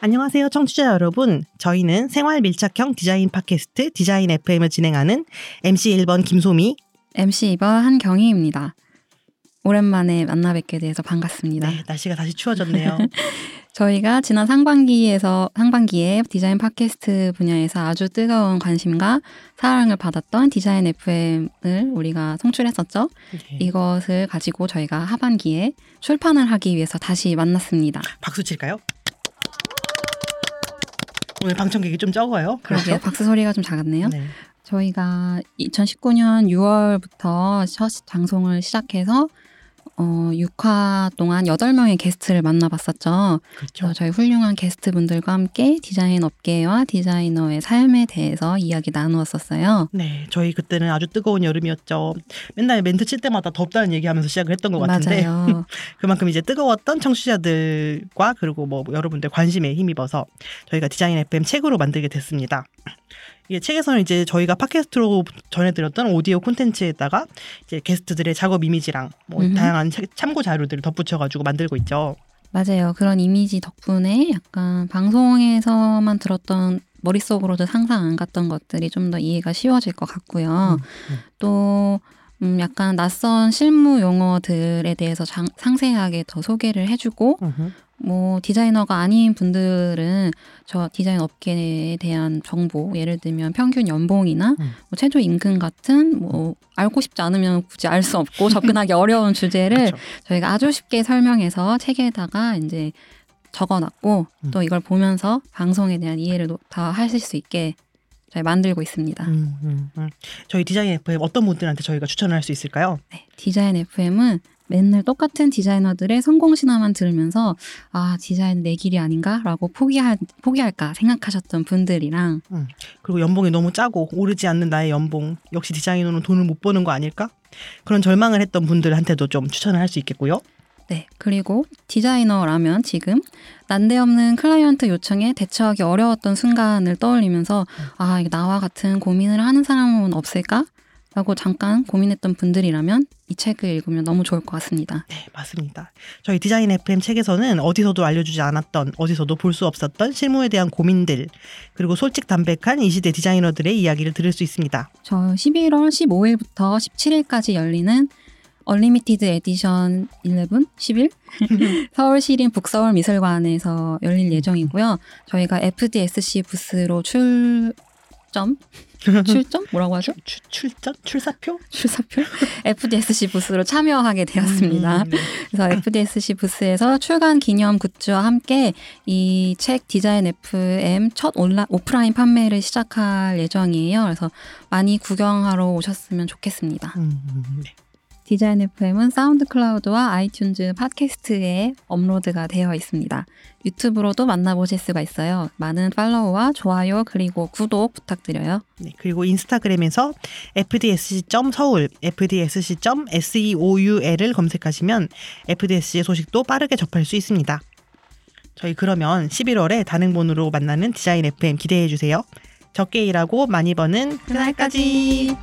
안녕하세요, 청취자 여러분. 저희는 생활 밀착형 디자인 팟캐스트 디자인 FM을 진행하는 MC 1번 김소미, MC 2번 한경희입니다. 오랜만에 만나 뵙게 돼서 반갑습니다. 네, 날씨가 다시 추워졌네요. 저희가 지난 상반기에서 상반기에 디자인 팟캐스트 분야에서 아주 뜨거운 관심과 사랑을 받았던 디자인 FM을 우리가 송출했었죠. 네. 이것을 가지고 저희가 하반기에 출판을 하기 위해서 다시 만났습니다. 박수 칠까요? 오늘 방청객이 좀 적어요. 그러게요. 박수 소리가 좀 작았네요. 네. 저희가 2019년 6월부터 첫 방송을 시작해서 어, 6화 동안 8명의 게스트를 만나봤었죠. 그렇죠. 저희 훌륭한 게스트분들과 함께 디자인 업계와 디자이너의 삶에 대해서 이야기 나누었었어요. 네, 저희 그때는 아주 뜨거운 여름이었죠. 맨날 멘트 칠 때마다 덥다는 얘기하면서 시작을 했던 것 같은데. 그만큼 이제 뜨거웠던 청취자들과 그리고 뭐 여러분들 관심에 힘입어서 저희가 디자인 FM 책으로 만들게 됐습니다. 이게 책에서는 이제 저희가 팟캐스트로 전해드렸던 오디오 콘텐츠에다가 이제 게스트들의 작업 이미지랑 뭐 음흠. 다양한 책- 참고 자료들을 덧붙여가지고 만들고 있죠. 맞아요. 그런 이미지 덕분에 약간 방송에서만 들었던 머릿속으로도 상상 안 갔던 것들이 좀 더 이해가 쉬워질 것 같고요. 음, 음. 또 음, 약간 낯선 실무 용어들에 대해서 장- 상세하게 더 소개를 해주고 음흠. 뭐 디자이너가 아닌 분들은 저 디자인 업계에 대한 정보 예를 들면 평균 연봉이나 음. 뭐 최저 임금 같은 뭐 알고 싶지 않으면 굳이 알 수 없고 접근하기 어려운 주제를 그렇죠. 저희가 아주 쉽게 설명해서 책에다가 이제 적어놨고 음. 또 이걸 보면서 방송에 대한 이해를 노- 더 하실 수 있게 저희 만들고 있습니다. 음, 음, 음. 저희 디자인 FM 어떤 분들한테 저희가 추천을 할 수 있을까요? 네, 디자인 FM은 맨날 똑같은 디자이너들의 성공 신화만 들으면서 아 디자인 내 길이 아닌가라고 포기할 포기할까 생각하셨던 분들이랑 그리고 연봉이 너무 짜고 오르지 않는 나의 연봉 역시 디자이너는 돈을 못 버는 거 아닐까? 그런 절망을 했던 분들한테도 좀 추천을 할 수 있겠고요. 네 그리고 디자이너라면 지금 난데없는 클라이언트 요청에 대처하기 어려웠던 순간을 떠올리면서 아 나와 같은 고민을 하는 사람은 없을까? 라고 잠깐 고민했던 분들이라면 이 책을 읽으면 너무 좋을 것 같습니다. 네, 맞습니다. 저희 디자인 FM 책에서는 어디서도 알려주지 않았던, 어디서도 볼 수 없었던 실무에 대한 고민들, 그리고 솔직 담백한 이 시대 디자이너들의 이야기를 들을 수 있습니다. 저 11월 15일부터 17일까지 열리는 Unlimited Edition 11, 10일 서울 시립 북서울 미술관에서 열릴 예정이고요. 저희가 FDSC 부스로 출 점 출점 뭐라고 하죠? 출, 출전? 출사표? 출사표 FDSC 부스로 참여하게 되었습니다. 음, 네. 그래서 FDSC 부스에서 출간 기념 굿즈와 함께 이 책 디자인 FM 첫 온라 오프라인 판매를 시작할 예정이에요. 그래서 많이 구경하러 오셨으면 좋겠습니다. 음, 음, 네. 디자인 FM은 사운드 클라우드와 아이튠즈 팟캐스트에 업로드가 되어 있습니다. 유튜브로도 만나보실 수가 있어요. 많은 팔로우와 좋아요 그리고 구독 부탁드려요. 네, 그리고 인스타그램에서 fdsc.서울, fdsc.seoul을 검색하시면 FDSC의 소식도 빠르게 접할 수 있습니다. 저희 그러면 11월에 단행본으로 만나는 디자인 FM 기대해 주세요. 적게 일하고 많이 버는 그날까지.